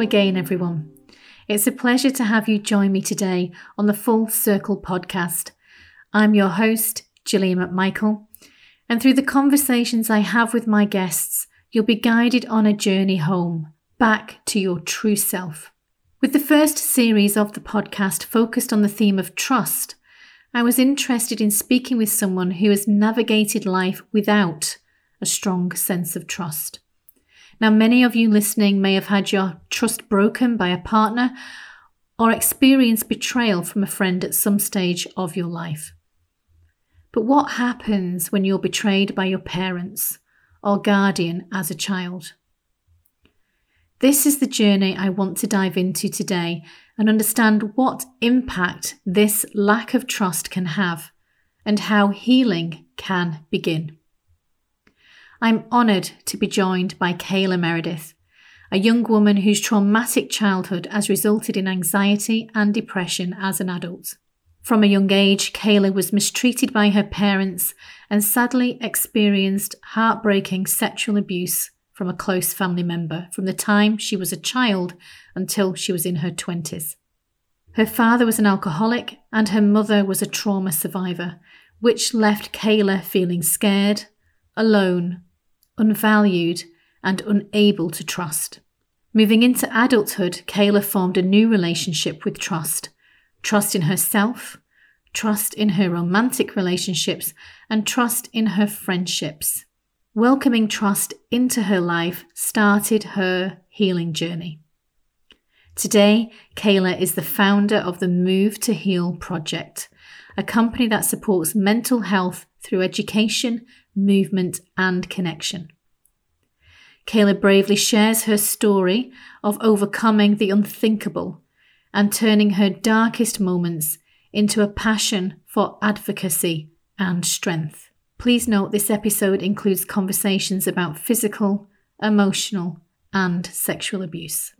Again, everyone. It's a pleasure to have you join me today on the Full Circle podcast. I'm your host, Gillian McMichael, and through the conversations I have with my guests, you'll be guided on a journey home, back to your true self. With the first series of the podcast focused on the theme of trust, I was interested in speaking with someone who has navigated life without a strong sense of trust. Now, many of you listening may have had your trust broken by a partner or experienced betrayal from a friend at some stage of your life. But what happens when you're betrayed by your parents or guardian as a child? This is the journey I want to dive into today and understand what impact this lack of trust can have and how healing can begin. I'm honoured to be joined by Kayla Meredith, a young woman whose traumatic childhood has resulted in anxiety and depression as an adult. From a young age, Kayla was mistreated by her parents and sadly experienced heartbreaking sexual abuse from a close family member from the time she was a child until she was in her 20s. Her father was an alcoholic and her mother was a trauma survivor, which left Kayla feeling scared, alone, unvalued, and unable to trust. Moving into adulthood, Kayla formed a new relationship with trust trust in herself, trust in her romantic relationships, and trust in her friendships. Welcoming trust into her life started her healing journey. Today, Kayla is the founder of the Move to Heal project, a company that supports mental health through education, movement, and connection. Kayla bravely shares her story of overcoming the unthinkable and turning her darkest moments into a passion for advocacy and strength. Please note this episode includes conversations about physical, emotional, and sexual abuse.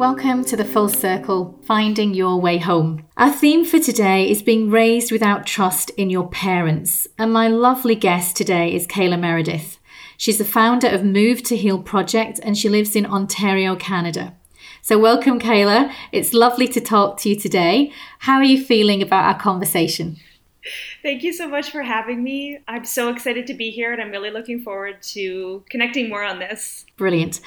Welcome to the Full Circle Finding Your Way Home. Our theme for today is being raised without trust in your parents, and my lovely guest today is Kayla Meredith. She's the founder of Move to Heal Project and she lives in Ontario, Canada. So, welcome, Kayla. It's lovely to talk to you today. How are you feeling about our conversation? Thank you so much for having me. I'm so excited to be here and I'm really looking forward to connecting more on this. Brilliant.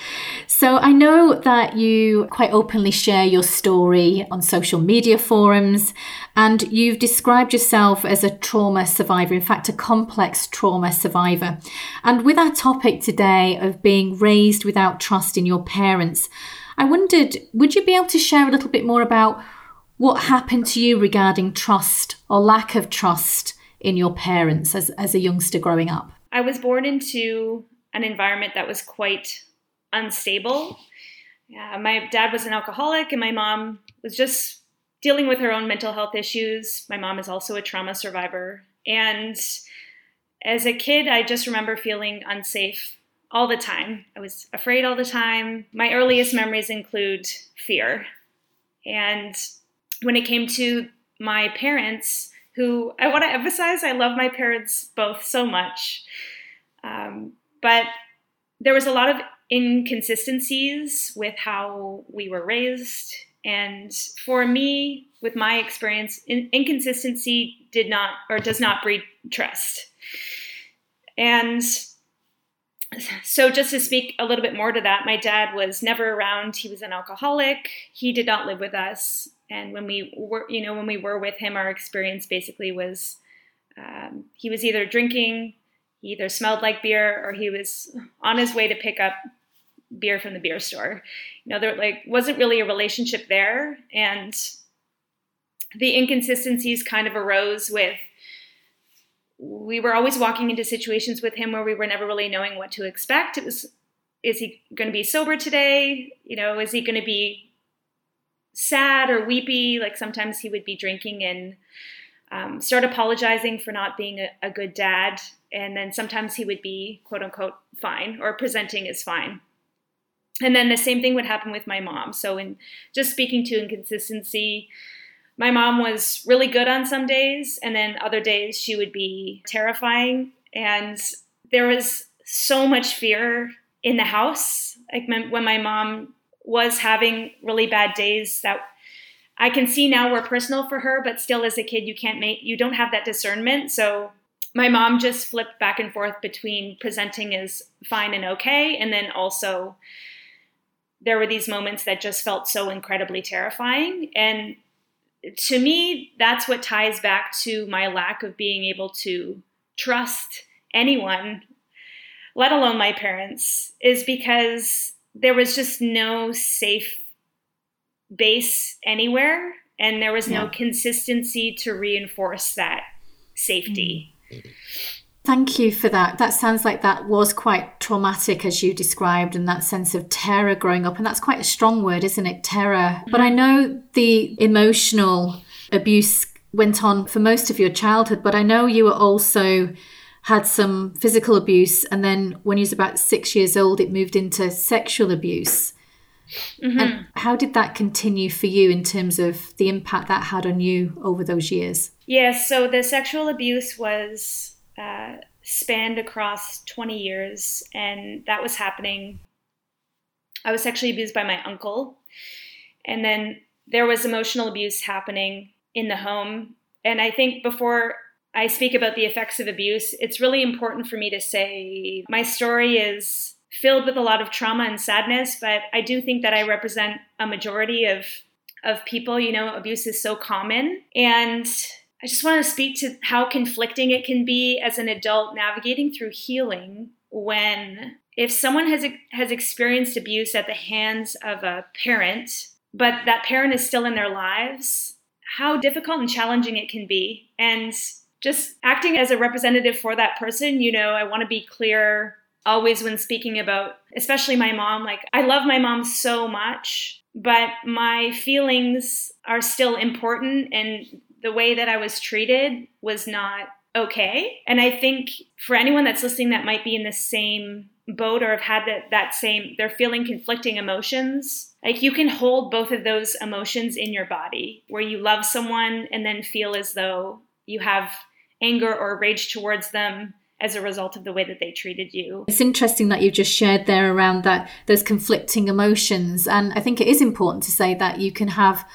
So, I know that you quite openly share your story on social media forums and you've described yourself as a trauma survivor, in fact, a complex trauma survivor. And with our topic today of being raised without trust in your parents, I wondered would you be able to share a little bit more about what happened to you regarding trust or lack of trust in your parents as, as a youngster growing up? I was born into an environment that was quite unstable. My dad was an alcoholic, and my mom was just dealing with her own mental health issues. My mom is also a trauma survivor. And as a kid, I just remember feeling unsafe all the time. I was afraid all the time. My earliest memories include fear. And when it came to my parents, who I want to emphasize, I love my parents both so much. Um, but there was a lot of inconsistencies with how we were raised. And for me, with my experience, in- inconsistency did not or does not breed trust. And so, just to speak a little bit more to that, my dad was never around. He was an alcoholic. He did not live with us and when we were you know when we were with him our experience basically was um, he was either drinking he either smelled like beer or he was on his way to pick up beer from the beer store. You know there like wasn't really a relationship there. And the inconsistencies kind of arose with we were always walking into situations with him where we were never really knowing what to expect. It was is he going to be sober today? You know is he going to be sad or weepy. Like sometimes he would be drinking and um, start apologizing for not being a, a good dad. And then sometimes he would be quote unquote fine or presenting as fine. And then the same thing would happen with my mom. So, in just speaking to inconsistency, my mom was really good on some days, and then other days she would be terrifying. And there was so much fear in the house. Like when my mom was having really bad days that I can see now were personal for her, but still as a kid, you can't make, you don't have that discernment. So my mom just flipped back and forth between presenting as fine and okay, and then also there were these moments that just felt so incredibly terrifying. And to me, that's what ties back to my lack of being able to trust anyone, let alone my parents, is because there was just no safe base anywhere and there was no yeah. consistency to reinforce that safety. Mm-hmm. Thank you for that. That sounds like that was quite traumatic, as you described, and that sense of terror growing up. And that's quite a strong word, isn't it? Terror. Mm-hmm. But I know the emotional abuse went on for most of your childhood, but I know you were also had some physical abuse. And then when he was about six years old, it moved into sexual abuse. Mm-hmm. And how did that continue for you in terms of the impact that had on you over those years? Yes, yeah, so the sexual abuse was uh, spanned across 20 years, and that was happening. I was sexually abused by my uncle, and then there was emotional abuse happening in the home. And I think before I speak about the effects of abuse, it's really important for me to say my story is filled with a lot of trauma and sadness, but I do think that I represent a majority of of people, you know, abuse is so common and I just want to speak to how conflicting it can be as an adult navigating through healing when if someone has has experienced abuse at the hands of a parent, but that parent is still in their lives, how difficult and challenging it can be. And just acting as a representative for that person, you know, I want to be clear always when speaking about especially my mom like I love my mom so much, but my feelings are still important and the way that I was treated was not okay. And I think for anyone that's listening that might be in the same boat or have had that, that same, they're feeling conflicting emotions, like you can hold both of those emotions in your body where you love someone and then feel as though you have anger or rage towards them as a result of the way that they treated you. It's interesting that you've just shared there around that those conflicting emotions and I think it is important to say that you can have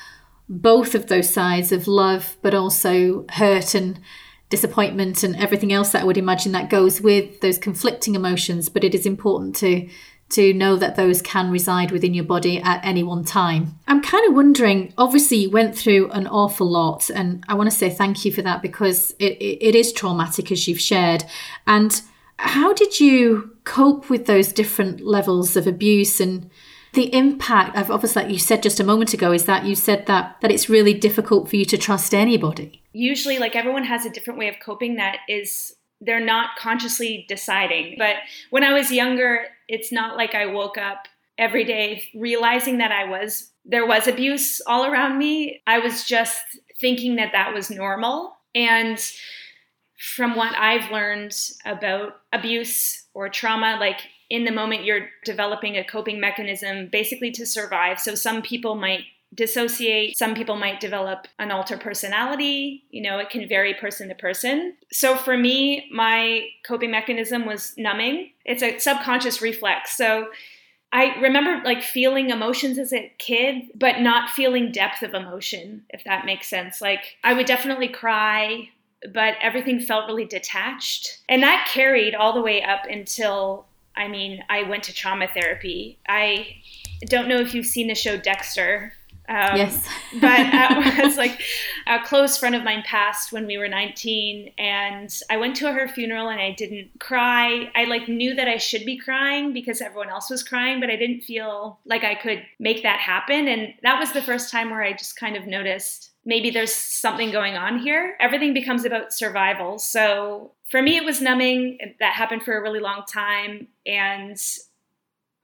both of those sides of love, but also hurt and disappointment and everything else that I would imagine that goes with those conflicting emotions. But it is important to to know that those can reside within your body at any one time. I'm kind of wondering, obviously, you went through an awful lot, and I want to say thank you for that because it, it, is traumatic as you've shared. And how did you cope with those different levels of abuse and the impact of obviously like you said just a moment ago is that you said that that it's really difficult for you to trust anybody usually like everyone has a different way of coping that is they're not consciously deciding. But when i was younger it's not like i woke up every day realizing that i was there was abuse all around me. I was just thinking that that was normal. And from what i've learned about abuse or trauma like in the moment you're developing a coping mechanism basically to survive. So some people might dissociate, some people might develop an alter personality. You know, it can vary person to person. So for me, my coping mechanism was numbing. It's a subconscious reflex. So I remember like feeling emotions as a kid, but not feeling depth of emotion, if that makes sense. Like I would definitely cry, but everything felt really detached. And that carried all the way up until I mean, I went to trauma therapy. I don't know if you've seen the show Dexter. Um, yes. but I was like a close friend of mine passed when we were 19 and I went to her funeral and I didn't cry. I like knew that I should be crying because everyone else was crying, but I didn't feel like I could make that happen. And that was the first time where I just kind of noticed maybe there's something going on here. Everything becomes about survival. So for me, it was numbing. That happened for a really long time. And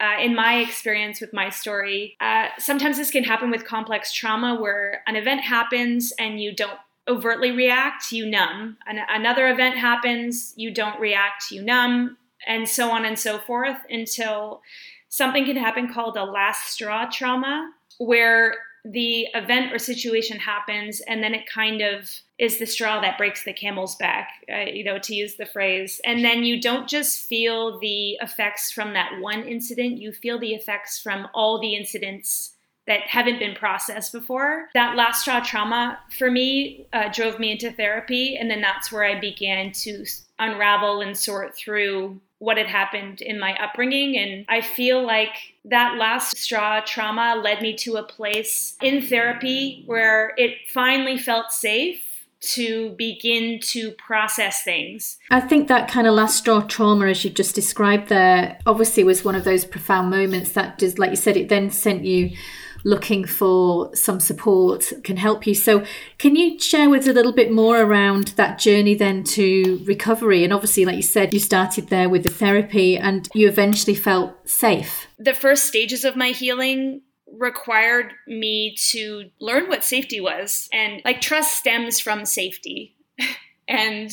uh, in my experience with my story, uh, sometimes this can happen with complex trauma where an event happens and you don't overtly react, you numb. An- another event happens, you don't react, you numb, and so on and so forth until something can happen called a last straw trauma, where the event or situation happens and then it kind of is the straw that breaks the camel's back uh, you know to use the phrase and then you don't just feel the effects from that one incident you feel the effects from all the incidents that haven't been processed before. That last straw trauma for me uh, drove me into therapy. And then that's where I began to unravel and sort through what had happened in my upbringing. And I feel like that last straw trauma led me to a place in therapy where it finally felt safe to begin to process things. I think that kind of last straw trauma, as you've just described there, obviously was one of those profound moments that just, like you said, it then sent you looking for some support can help you. So, can you share with us a little bit more around that journey then to recovery? And obviously, like you said, you started there with the therapy and you eventually felt safe. The first stages of my healing required me to learn what safety was. And like trust stems from safety. and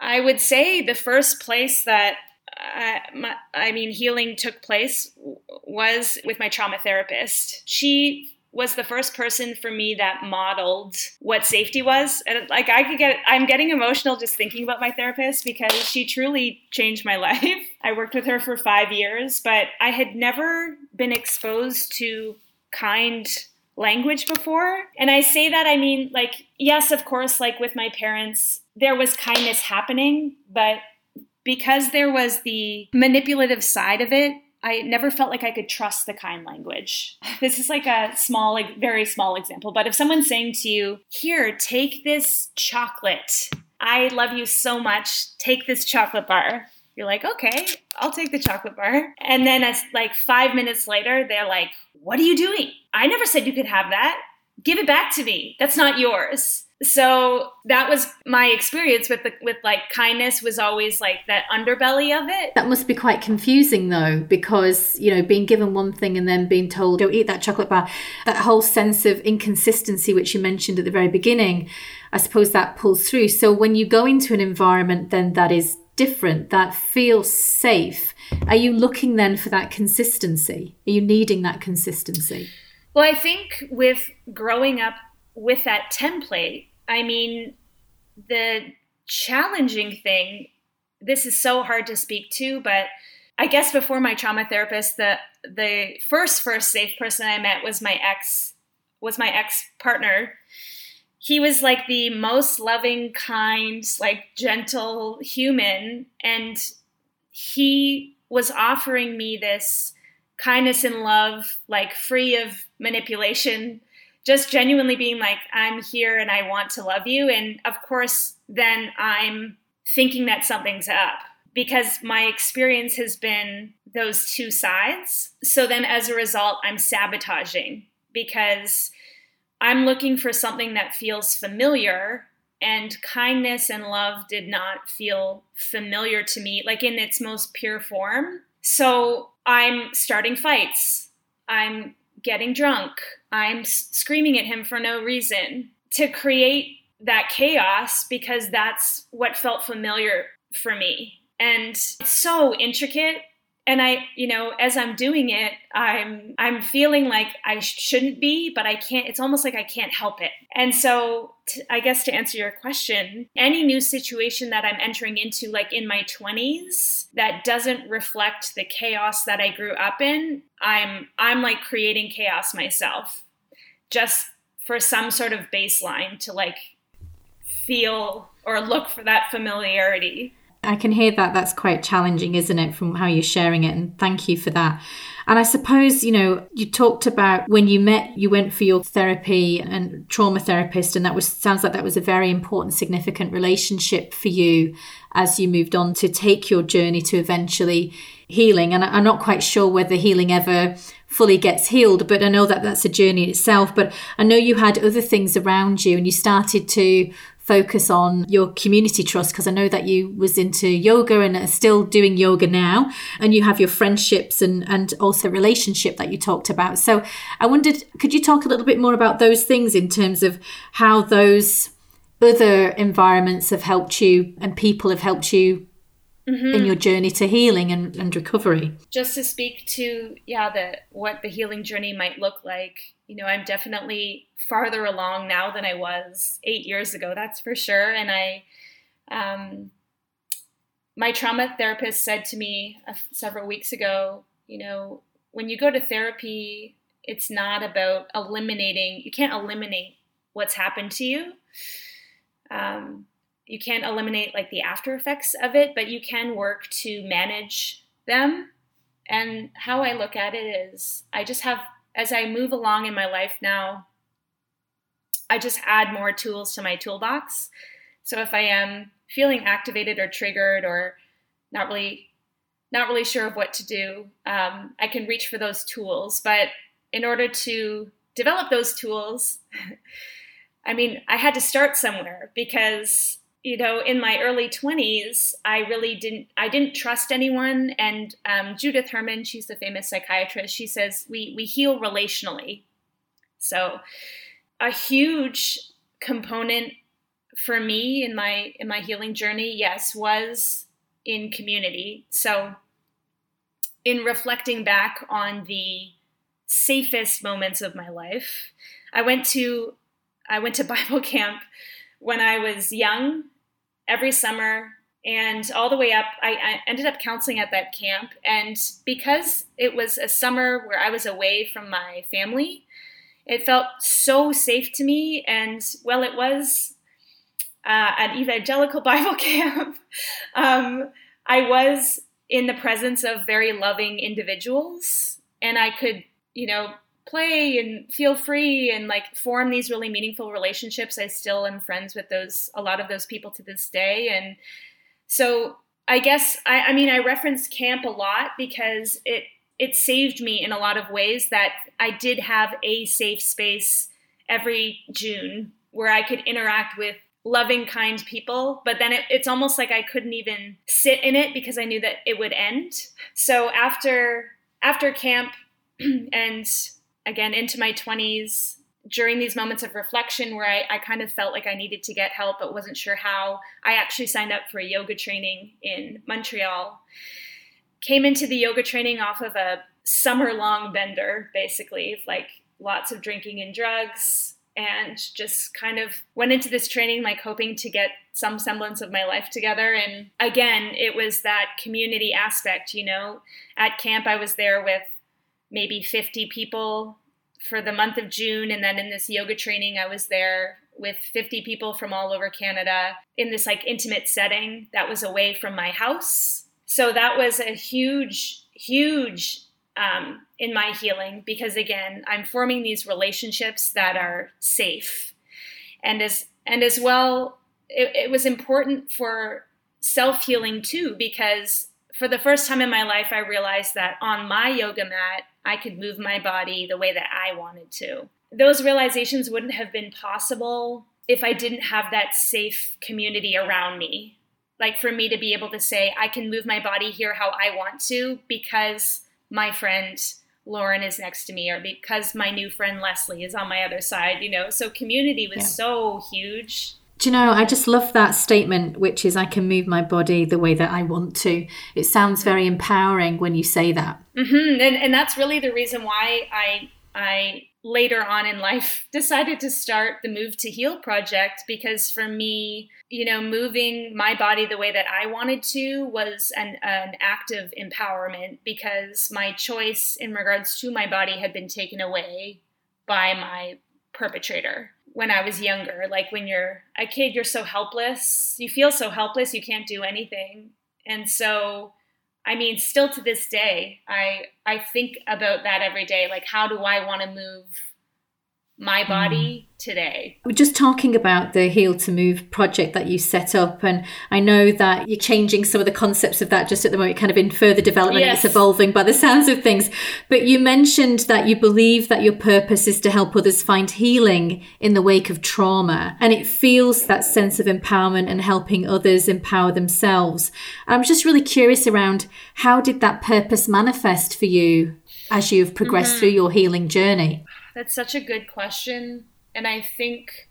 I would say the first place that I, my, I mean, healing took place was with my trauma therapist. She was the first person for me that modeled what safety was. And like I could get I'm getting emotional just thinking about my therapist because she truly changed my life. I worked with her for 5 years, but I had never been exposed to kind language before. And I say that I mean like yes, of course like with my parents there was kindness happening, but because there was the manipulative side of it, I never felt like I could trust the kind language. This is like a small, like very small example, but if someone's saying to you, "Here, take this chocolate. I love you so much. Take this chocolate bar." You're like, "Okay, I'll take the chocolate bar." And then as like 5 minutes later, they're like, "What are you doing? I never said you could have that. Give it back to me. That's not yours." So that was my experience with the with like kindness was always like that underbelly of it. That must be quite confusing though because you know being given one thing and then being told don't eat that chocolate bar that whole sense of inconsistency which you mentioned at the very beginning i suppose that pulls through. So when you go into an environment then that is different. That feels safe. Are you looking then for that consistency? Are you needing that consistency? Well i think with growing up with that template, I mean, the challenging thing, this is so hard to speak to, but I guess before my trauma therapist, the the first first safe person I met was my ex was my ex partner. He was like the most loving, kind, like gentle human and he was offering me this kindness and love like free of manipulation just genuinely being like, I'm here and I want to love you. And of course, then I'm thinking that something's up because my experience has been those two sides. So then as a result, I'm sabotaging because I'm looking for something that feels familiar. And kindness and love did not feel familiar to me, like in its most pure form. So I'm starting fights. I'm getting drunk. I'm screaming at him for no reason to create that chaos because that's what felt familiar for me. And so intricate and i you know as i'm doing it i'm i'm feeling like i shouldn't be but i can't it's almost like i can't help it. And so to, i guess to answer your question any new situation that i'm entering into like in my 20s that doesn't reflect the chaos that i grew up in i'm i'm like creating chaos myself. Just for some sort of baseline to like feel or look for that familiarity I can hear that that's quite challenging, isn't it, from how you're sharing it? And thank you for that. And I suppose, you know, you talked about when you met, you went for your therapy and trauma therapist, and that was sounds like that was a very important, significant relationship for you as you moved on to take your journey to eventually healing. And I'm not quite sure whether healing ever fully gets healed, but I know that that's a journey in itself. But I know you had other things around you and you started to focus on your community trust because I know that you was into yoga and are still doing yoga now and you have your friendships and and also relationship that you talked about. So I wondered could you talk a little bit more about those things in terms of how those other environments have helped you and people have helped you mm-hmm. in your journey to healing and, and recovery. Just to speak to yeah, the what the healing journey might look like. You know, I'm definitely farther along now than I was eight years ago. That's for sure. And I, um, my trauma therapist said to me uh, several weeks ago, you know, when you go to therapy, it's not about eliminating. You can't eliminate what's happened to you. Um, you can't eliminate like the after effects of it, but you can work to manage them. And how I look at it is I just have, as I move along in my life now, I just add more tools to my toolbox. So if I am feeling activated or triggered or not really not really sure of what to do, um, I can reach for those tools. But in order to develop those tools, I mean, I had to start somewhere because you know in my early 20s i really didn't i didn't trust anyone. And um, judith herman she's the famous psychiatrist she says we we heal relationally. So a huge component for me in my in my healing journey yes was in community. So in reflecting back on the safest moments of my life i went to i went to bible camp when i was young every summer and all the way up I, I, ended up counseling at that camp. And because it was a summer where i was away from my family it felt so safe to me. And well it was uh, an evangelical bible camp um, i was in the presence of very loving individuals and i could you know play and feel free and like form these really meaningful relationships. I still am friends with those a lot of those people to this day. And so I guess I, I mean I reference camp a lot because it it saved me in a lot of ways that I did have a safe space every June where I could interact with loving, kind people. But then it, it's almost like I couldn't even sit in it because I knew that it would end. So after after camp and again into my 20s during these moments of reflection where I, I, kind of felt like I needed to get help but wasn't sure how, I actually signed up for a yoga training in Montreal. Came into the yoga training off of a summer long bender, basically, like lots of drinking and drugs, and just kind of went into this training like hoping to get some semblance of my life together. And again, it was that community aspect, you know. At camp, I was there with maybe 50 people for the month of June. And then in this yoga training, I was there with 50 people from all over Canada in this like intimate setting that was away from my house. So that was a huge, huge um, in my healing because again, I'm forming these relationships that are safe, and as and as well, it, it was important for self healing too because for the first time in my life, I realized that on my yoga mat, I could move my body the way that I wanted to. Those realizations wouldn't have been possible if I didn't have that safe community around me. Like for me to be able to say, I can move my body here how I want to because my friend Lauren is next to me or because my new friend Leslie is on my other side, you know. So community was yeah. so huge. Do you know, I just love that statement, which is I can move my body the way that I want to. It sounds very empowering when you say that. Mm-hmm. And, and that's really the reason why I, I later on in life decided to start the Move to Heal project because for me, you know, moving my body the way that I wanted to was an, an act of empowerment because my choice in regards to my body had been taken away by my perpetrator when I was younger. Like when you're a kid, you're so helpless. You feel so helpless, you can't do anything. And so, I mean, still to this day, I I think about that every day. Like, how do I want to move my body mm. today. We're just talking about the Heal to Move project that you set up, and I know that you're changing some of the concepts of that just at the moment, kind of in further development. Yes. It's evolving by the sounds of things. But you mentioned that you believe that your purpose is to help others find healing in the wake of trauma, and it feels that sense of empowerment and helping others empower themselves. And I'm just really curious around how did that purpose manifest for you as you've progressed mm-hmm. through your healing journey? That's such a good question. And I think,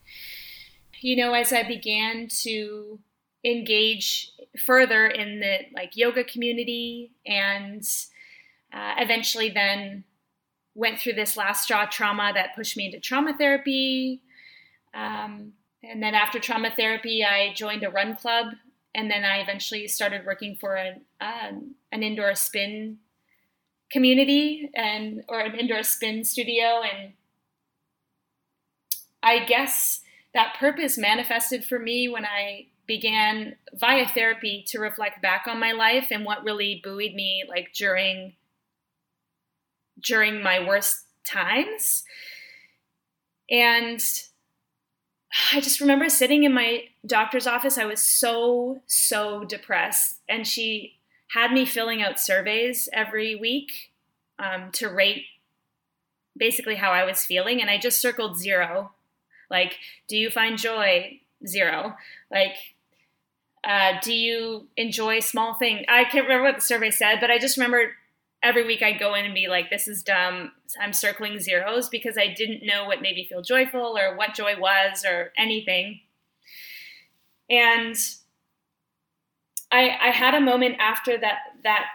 you know, as I began to engage further in the like yoga community and uh, eventually then went through this last straw trauma that pushed me into trauma therapy um, and then after trauma therapy i joined a run club and then i eventually started working for an, um, an indoor spin community and or an indoor spin studio and i guess that purpose manifested for me when i began via therapy to reflect back on my life and what really buoyed me like during during my worst times and I just remember sitting in my doctor's office. I was so, so depressed. And she had me filling out surveys every week um, to rate basically how I was feeling. And I just circled zero. Like, do you find joy? Zero. Like, uh, do you enjoy small things? I can't remember what the survey said, but I just remember every week I'd go in and be like, this is dumb. I'm circling zeros because I didn't know what made me feel joyful or what joy was or anything. And I, I had a moment after that, that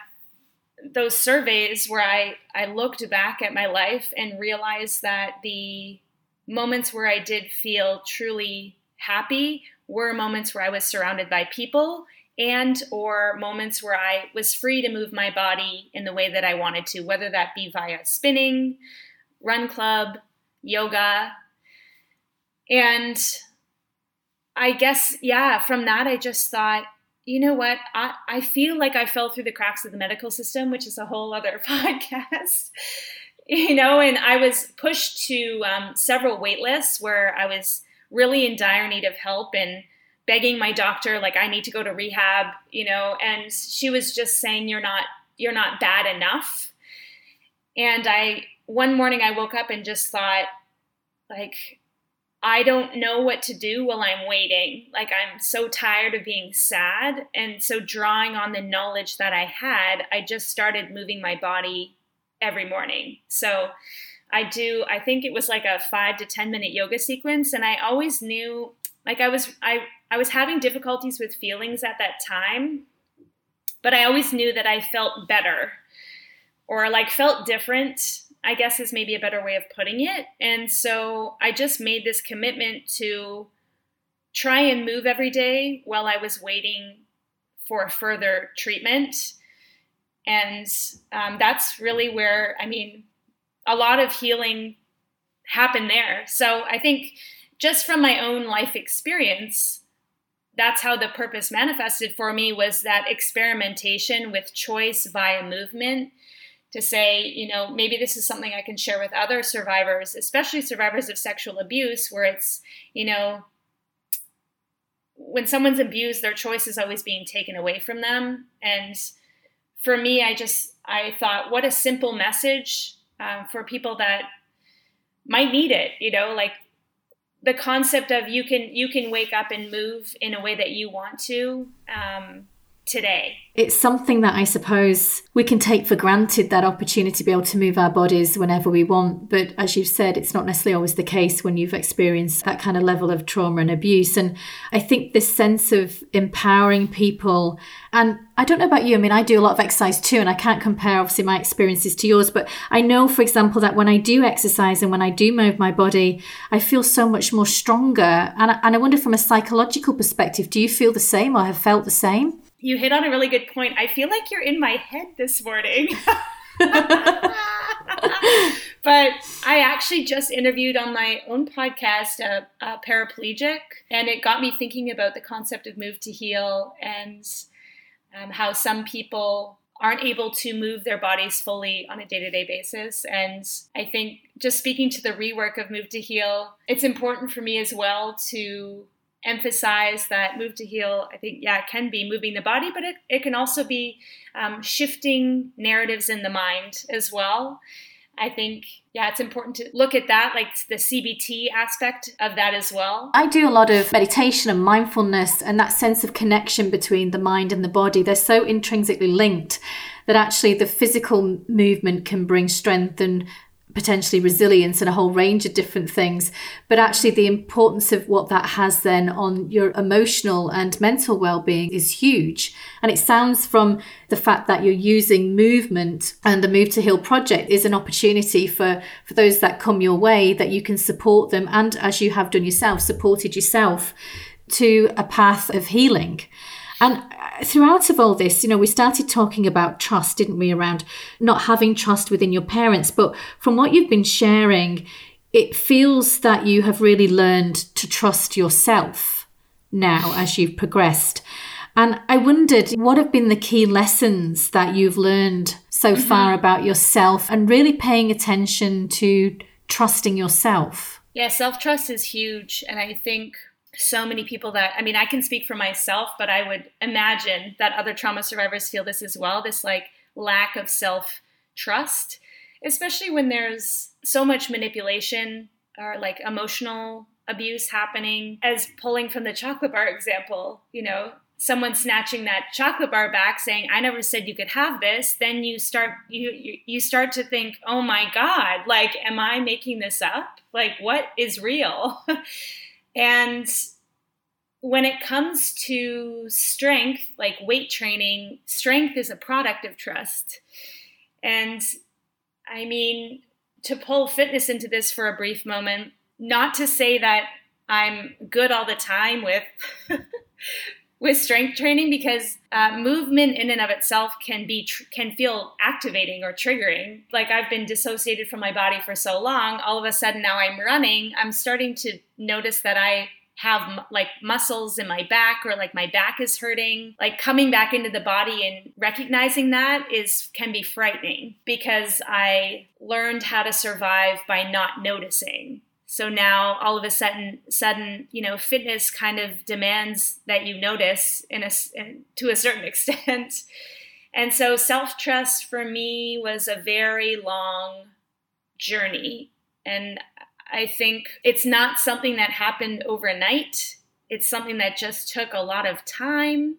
those surveys where I, I looked back at my life and realized that the moments where I did feel truly happy were moments where I was surrounded by people and or moments where I was free to move my body in the way that I wanted to, whether that be via spinning, run club, yoga. And I guess, yeah, from that, I just thought, you know what? I, I feel like I fell through the cracks of the medical system, which is a whole other podcast. you know, and I was pushed to um, several wait lists where I was really in dire need of help and begging my doctor like I need to go to rehab, you know, and she was just saying you're not you're not bad enough. And I one morning I woke up and just thought like I don't know what to do while I'm waiting. Like I'm so tired of being sad and so drawing on the knowledge that I had, I just started moving my body every morning. So I do I think it was like a 5 to 10 minute yoga sequence and I always knew like I was I I was having difficulties with feelings at that time, but I always knew that I felt better or like felt different, I guess is maybe a better way of putting it. And so I just made this commitment to try and move every day while I was waiting for further treatment. And um, that's really where, I mean, a lot of healing happened there. So I think just from my own life experience, that's how the purpose manifested for me was that experimentation with choice via movement to say, you know, maybe this is something I can share with other survivors, especially survivors of sexual abuse, where it's, you know, when someone's abused, their choice is always being taken away from them. And for me, I just, I thought, what a simple message um, for people that might need it, you know, like the concept of you can you can wake up and move in a way that you want to um, today. It's something that I suppose we can take for granted that opportunity to be able to move our bodies whenever we want. But as you've said, it's not necessarily always the case when you've experienced that kind of level of trauma and abuse. And I think this sense of empowering people, and I don't know about you, I mean, I do a lot of exercise too, and I can't compare obviously my experiences to yours, but I know, for example, that when I do exercise and when I do move my body, I feel so much more stronger. And I, and I wonder from a psychological perspective, do you feel the same or have felt the same? You hit on a really good point. I feel like you're in my head this morning. but I actually just interviewed on my own podcast a, a, paraplegic, and it got me thinking about the concept of move to heal and um, how some people aren't able to move their bodies fully on a day to day basis. And I think just speaking to the rework of Move to Heal, it's important for me as well to emphasize that move to heal i think yeah it can be moving the body but it, it can also be um, shifting narratives in the mind as well. I think yeah it's important to look at that like the cbt aspect of that as well. I do a lot of meditation and mindfulness and that sense of connection between the mind and the body. They're so intrinsically linked that actually the physical movement can bring strength and potentially resilience and a whole range of different things. But actually, the importance of what that has then on your emotional and mental well being is huge. And it sounds from the fact that you're using movement and the Move to Heal project is an opportunity for, for those that come your way that you can support them and, as you have done yourself, supported yourself to a path of healing. And throughout of all this, you know, we started talking about trust, didn't we, around not having trust within your parents. But from what you've been sharing, it feels that you have really learned to trust yourself now as you've progressed. And I wondered what have been the key lessons that you've learned so mm-hmm. far about yourself and really paying attention to trusting yourself? Yeah, self trust is huge. And I think so many people that I mean, I can speak for myself, but I would imagine that other trauma survivors feel this as well this like lack of self trust, especially when there's so much manipulation or like emotional abuse happening. As pulling from the chocolate bar example, you know, someone snatching that chocolate bar back saying i never said you could have this then you start you, you you start to think oh my god like am i making this up like what is real And when it comes to strength, like weight training, strength is a product of trust. And I mean, to pull fitness into this for a brief moment, not to say that I'm good all the time with with strength training because uh, movement in and of itself can be tr- can feel activating or triggering. Like i've been dissociated from my body for so long all of a sudden now i'm running. I'm starting to notice that i have like muscles in my back or like my back is hurting. Like coming back into the body and recognizing that is can be frightening because i learned how to survive by not noticing so now all of a sudden, sudden, you know, fitness kind of demands that you notice in a in, to a certain extent. And so self trust for me was a very long journey. And I think it's not something that happened overnight. It's something that just took a lot of time.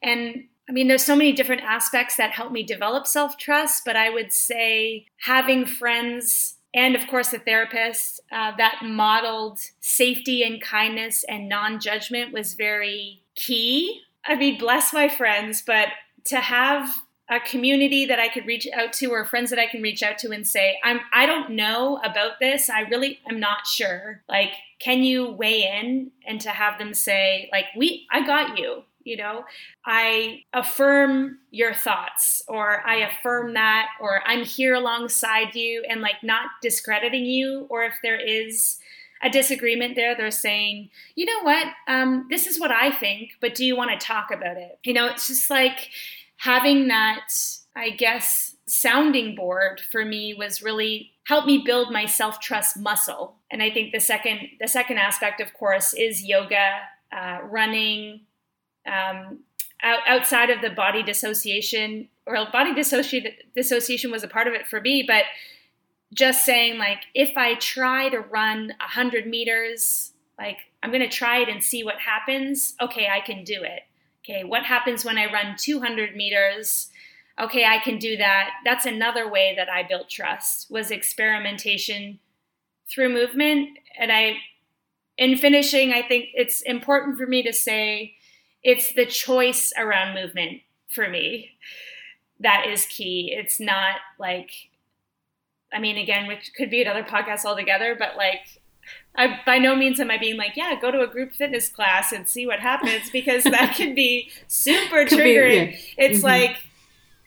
And I mean, there's so many different aspects that help me develop self trust, but I would say having friends and of course, a therapist uh, that modeled safety and kindness and non judgment was very key. I mean, bless my friends, but to have a community that I could reach out to or friends that I can reach out to and say, I'm I don't know about this. I really am not sure. Like, can you weigh in and to have them say, like, we I got you you know? I affirm your thoughts or i affirm that or i'm here alongside you and like not discrediting you or if there is a disagreement there they're saying you know what? Um, this is what i think but do you want to talk about it? You know it's just like having that i guess sounding board for me was really helped me build my self-trust muscle. And i think the second the second aspect of course is yoga uh, running um, out, outside of the body dissociation or body dissociation dissociation was a part of it for me but just saying like if i try to run 100 meters like i'm going to try it and see what happens okay i can do it. Okay what happens when i run 200 meters? Okay i can do that. That's another way that i built trust was experimentation through movement. And i in finishing i think it's important for me to say it's the choice around movement for me that is key. It's not like, I mean, again, which could be another podcast altogether, but like, I by no means am I being like, yeah, go to a group fitness class and see what happens because that can be super triggering. Be, yeah. It's mm-hmm. like,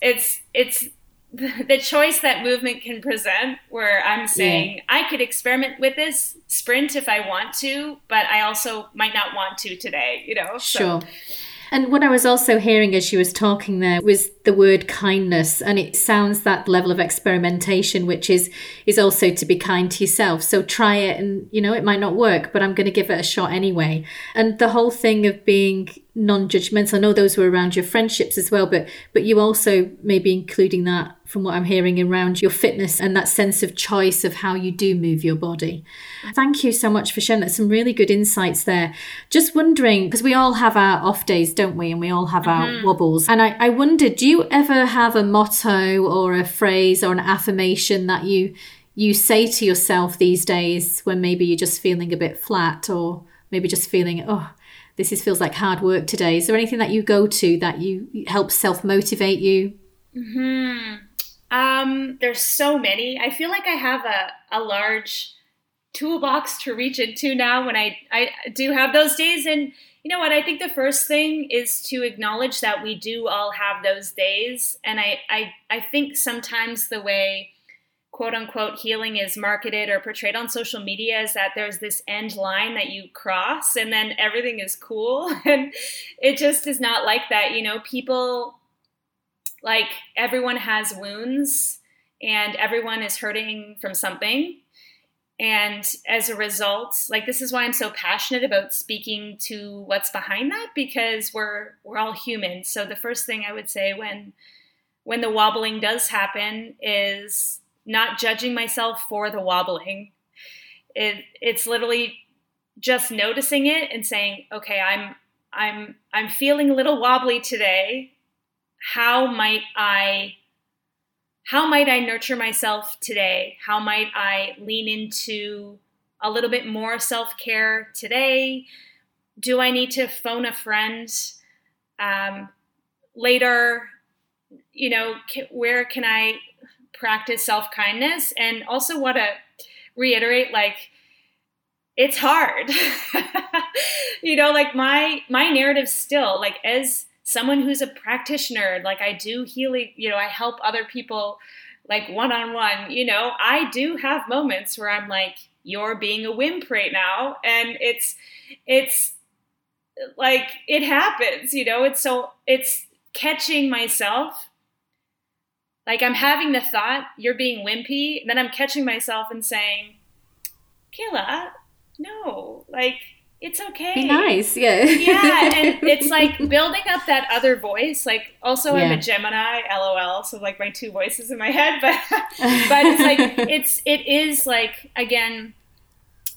it's it's the choice that movement can present where i'm saying yeah. i could experiment with this sprint if i want to but i also might not want to today you know sure so. And what I was also hearing as she was talking there was the word kindness, and it sounds that level of experimentation, which is is also to be kind to yourself. So try it, and you know it might not work, but I'm going to give it a shot anyway. And the whole thing of being non-judgmental. I know those were around your friendships as well, but but you also maybe including that from what I'm hearing around your fitness and that sense of choice of how you do move your body. Thank you so much for sharing that. Some really good insights there. Just wondering, because we all have our off days, don't we? And we all have mm-hmm. our wobbles. And I, I wonder, do you ever have a motto or a phrase or an affirmation that you you say to yourself these days when maybe you're just feeling a bit flat or maybe just feeling, oh, this is, feels like hard work today? Is there anything that you go to that you helps self motivate you? Hmm. Um, there's so many. I feel like I have a, a large toolbox to reach into now when I, I do have those days. And you know what? I think the first thing is to acknowledge that we do all have those days. And I, I, I think sometimes the way quote unquote healing is marketed or portrayed on social media is that there's this end line that you cross and then everything is cool. And it just is not like that. You know, people, like, everyone has wounds and everyone is hurting from something. And as a result, like this is why I'm so passionate about speaking to what's behind that because we're we're all human. So the first thing I would say when when the wobbling does happen is not judging myself for the wobbling. It, it's literally just noticing it and saying, "Okay, I'm I'm I'm feeling a little wobbly today. How might I how might I nurture myself today? How might I lean into a little bit more self-care today? Do I need to phone a friend um, later? You know, where can I practice self kindness and also want to reiterate like it's hard you know like my my narrative still like as someone who's a practitioner like i do healing you know i help other people like one on one you know i do have moments where i'm like you're being a wimp right now and it's it's like it happens you know it's so it's catching myself. Like I'm having the thought, you're being wimpy, then I'm catching myself and saying, Kayla, no, like it's okay. Be nice, yeah. yeah, and it's like building up that other voice. Like also yeah. I'm a Gemini, LOL, so like my two voices in my head, but but it's like it's it is like again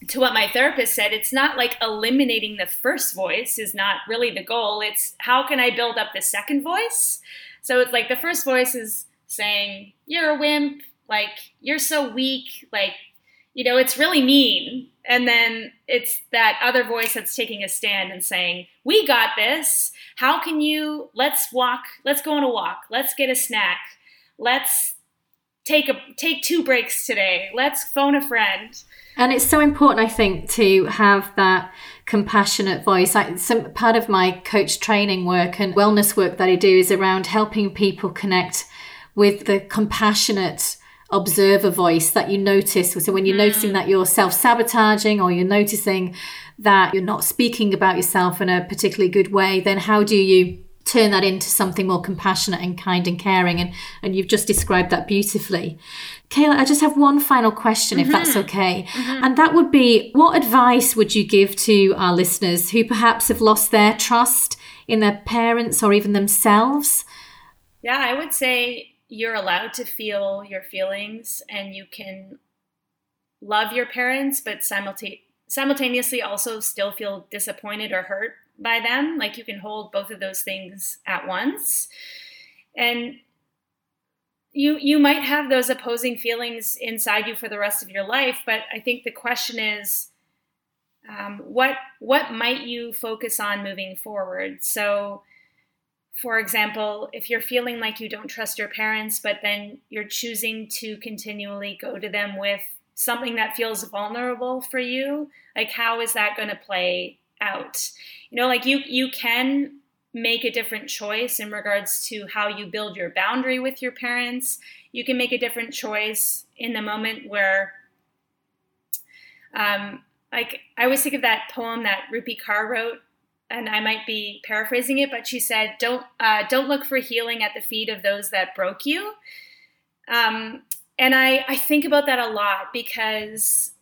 to what my therapist said, it's not like eliminating the first voice is not really the goal. It's how can I build up the second voice? So it's like the first voice is saying, You're a wimp, like, you're so weak, like, you know, it's really mean. And then it's that other voice that's taking a stand and saying, We got this. How can you, let's walk, let's go on a walk, let's get a snack, let's take a take two breaks today. Let's phone a friend. And it's so important i think to have that compassionate voice. Like some part of my coach training work and wellness work that i do is around helping people connect with the compassionate observer voice that you notice. So when you're mm. noticing that you're self sabotaging or you're noticing that you're not speaking about yourself in a particularly good way, then how do you turn that into something more compassionate and kind and caring? And, and you've just described that beautifully. Kayla, I just have one final question, mm-hmm. if that's mm-hmm. okay. Mm-hmm. And that would be what advice would you give to our listeners who perhaps have lost their trust in their parents or even themselves? Yeah, I would say you're allowed to feel your feelings and you can love your parents, but simultaneously also still feel disappointed or hurt by them. Like you can hold both of those things at once. And you you might have those opposing feelings inside you for the rest of your life, but I think the question is um, what what might you focus on moving forward? So for example, if you're feeling like you don't trust your parents, but then you're choosing to continually go to them with something that feels vulnerable for you, like how is that going to play out? You know, like you you can make a different choice in regards to how you build your boundary with your parents. You can make a different choice in the moment where um, like I always think of that poem that Rupi Kaur wrote and I might be paraphrasing it, but she said, "Don't uh, don't look for healing at the feet of those that broke you." Um, and I I think about that a lot because,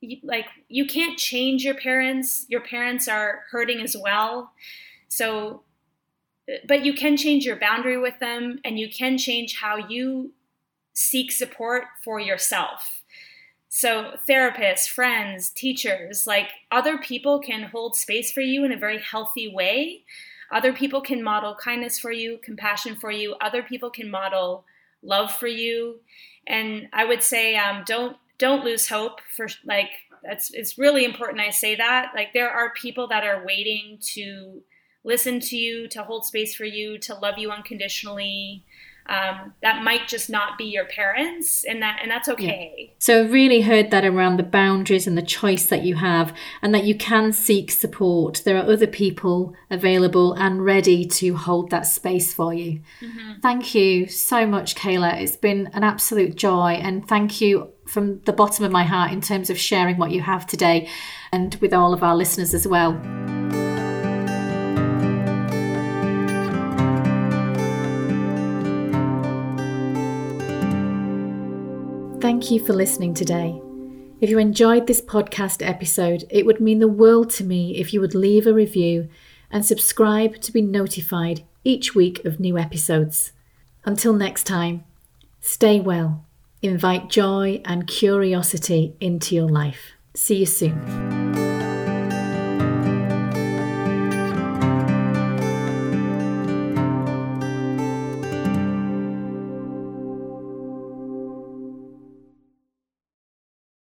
you, like, you can't change your parents. Your parents are hurting as well, so. But you can change your boundary with them, and you can change how you seek support for yourself. So, therapists, friends, teachers, like other people can hold space for you in a very healthy way. Other people can model kindness for you, compassion for you. Other people can model love for you. And I would say, um, don't don't lose hope for like that's it's really important I say that. Like there are people that are waiting to listen to you, to hold space for you, to love you unconditionally. Um, that might just not be your parents and that and that's okay. Yeah. so i've really heard that around the boundaries and the choice that you have and that you can seek support. There are other people available and ready to hold that space for you. Mm-hmm. thank you so much kayla. It's been an absolute joy and thank you from the bottom of my heart in terms of sharing what you have today and with all of our listeners as well Thank you for listening today. If you enjoyed this podcast episode, it would mean the world to me if you would leave a review and subscribe to be notified each week of new episodes. Until next time, stay well, invite joy and curiosity into your life. See you soon.